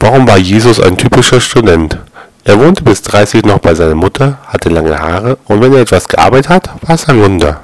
Warum war Jesus ein typischer Student? Er wohnte bis 30 noch bei seiner Mutter, hatte lange Haare und wenn er etwas gearbeitet hat, war es ein Wunder.